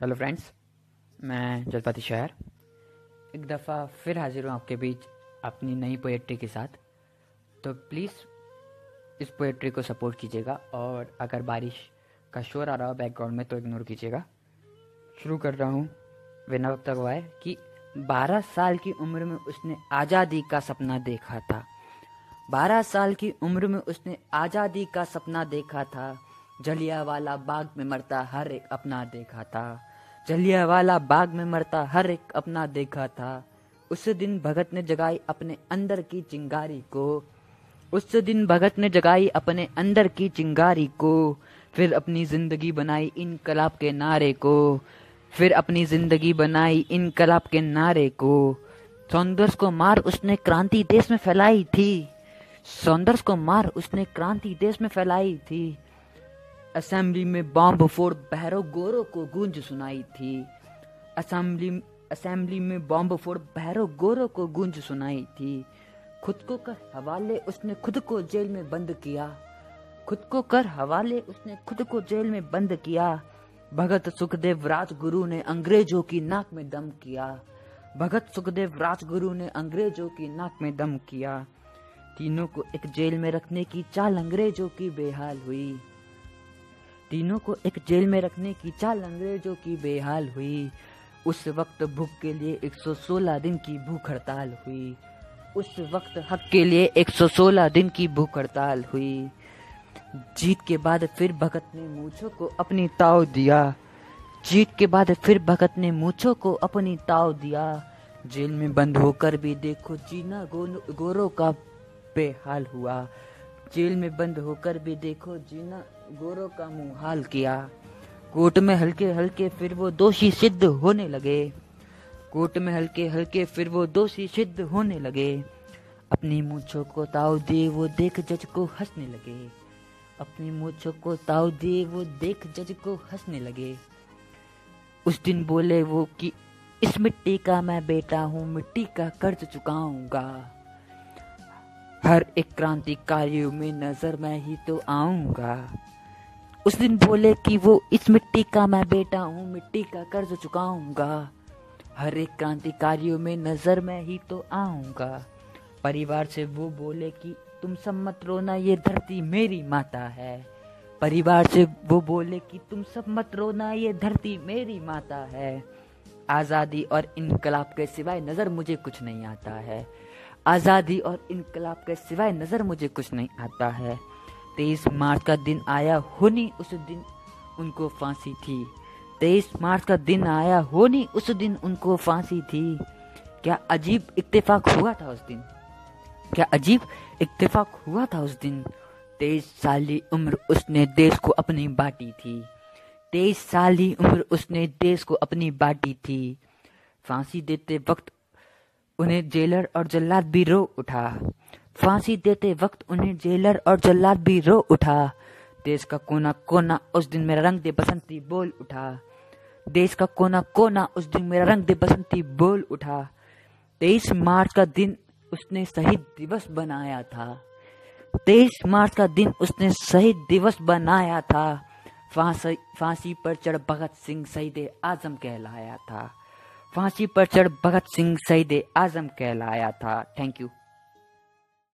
Hello friends मैं जज्बाती शहर। एक दफ़ा फिर हाजिर हूँ आपके बीच अपनी नई पोएट्री के साथ। तो प्लीज़ इस पोएट्री को सपोर्ट कीजिएगा और अगर बारिश का शोर आ रहा हो बैकग्राउंड में तो इग्नोर कीजिएगा। शुरू कर रहा हूँ। बिना वक्त है कि बारह साल की उम्र में उसने आज़ादी का सपना देखा था। बारह साल की उम्र में उसने आज़ादी का सपना देखा था। जलिया वाला बाग में मरता हर एक अपना देखा था। जलिया वाला बाग में मरता हर एक अपना देखा था। उस दिन भगत ने जगाई अपने अंदर की चिंगारी को। उस दिन भगत ने जगाई अपने अंदर की चिंगारी को। फिर अपनी ज़िंदगी बनाई इनकलाब के नारे को। फिर अपनी ज़िंदगी बनाई इनकलाब के नारे को। सौंदर्य को मार उसने क्रांति देश में फैलाई थी। सौंदर्य को मार उसने क्रांति देश में फैलाई थी। असेंबली में बॉम्ब फोड़ बहरो गोरो को गूंज सुनाई थी। असेंबली असेंबली में बॉम्ब फोड़ बहरो गोरो को गूंज सुनाई थी। खुद को कर हवाले उसने खुद को जेल में बंद किया। खुद को कर हवाले उसने खुद को जेल में बंद किया। भगत सुखदेव राजगुरु ने अंग्रेज़ों की नाक में दम किया। भगत सुखदेव राजगुरु ने अंग्रेज़ों की नाक में दम किया। तीनों को एक जेल में रखने की चाल अंग्रेज़ों की बेहाल हुई। तीनों को एक जेल में रखने की चाल अंग्रेज़ों की बेहाल हुई। उस वक्त भूख के लिए 116 दिन की भूख हड़ताल हुई। उस वक्त हक के लिए 116 दिन की भूख हड़ताल हुई। जीत के बाद फिर भगत ने मूछों को अपनी ताव दिया। जीत के बाद फिर भगत ने मूछों को अपनी ताव दिया। जेल में बंद होकर भी देखो जीना गो, गोरों का बेहाल हुआ। जेल में बंद होकर भी देखो जीना गोरों का मुँह हाल किया। कोर्ट में हल्के हल्के फिर वो दोषी सिद्ध होने लगे। कोर्ट में हल्के हल्के फिर वो दोषी सिद्ध होने लगे। अपनी मूछों को ताव दिए वो देख जज को हंसने लगे। अपनी मूछों को ताव दिए वो देख जज को हंसने लगे। उस दिन बोले वो कि, इस मिट्टी का मैं बेटा हूँ, मिट्टी का कर्ज चुकाऊँगा। हर एक क्रांतिकारियों में नज़र मैं ही तो आऊँगा। उस दिन बोले कि वो, इस मिट्टी का मैं बेटा हूँ, मिट्टी का कर्ज चुकाऊँगा। हर एक क्रांतिकारियों में नज़र मैं ही तो आऊँगा। परिवार से वो बोले कि, तुम सब मत रोना, ये धरती मेरी माता है। परिवार से वो बोले कि, तुम सब मत रोना, ये धरती मेरी माता है। आज़ादी और इनकलाब के सिवाय नज़र मुझे कुछ नहीं आता है। आज़ादी और इनकलाब के सिवाय नज़र मुझे कुछ नहीं आता है। तेईस मार्च का दिन आया होनी उस दिन उनको फांसी थी। तेईस मार्च का दिन आया होनी उस दिन उनको फांसी थी। क्या अजीब इत्तेफाक हुआ था उस दिन? क्या अजीब इत्तेफाक हुआ था उस दिन? तेईस साली उम्र उसने देश को अपनी बाटी थी। तेईस साली उम्र उसने देश को अपनी बाटी थी। फांसी देते वक्त उन्हें जेलर और जल्लाद भी रो उठा। फांसी देते वक्त उन्हें जेलर और जल्लाद भी रो उठा। देश का कोना कोना उस दिन मेरा रंग दे बसंती बोल उठा। देश का कोना कोना उस दिन मेरा रंग दे बसंती बोल उठा। तेईस मार्च का दिन उसने शहीद दिवस बनाया था। तेईस मार्च का दिन उसने शहीद दिवस बनाया था। फांसी फांसी पर चढ़ भगत सिंह शहीद आज़म कहलाया था। फांसी पर चढ़ भगत सिंह शहीद आज़म कहलाया था। Thank you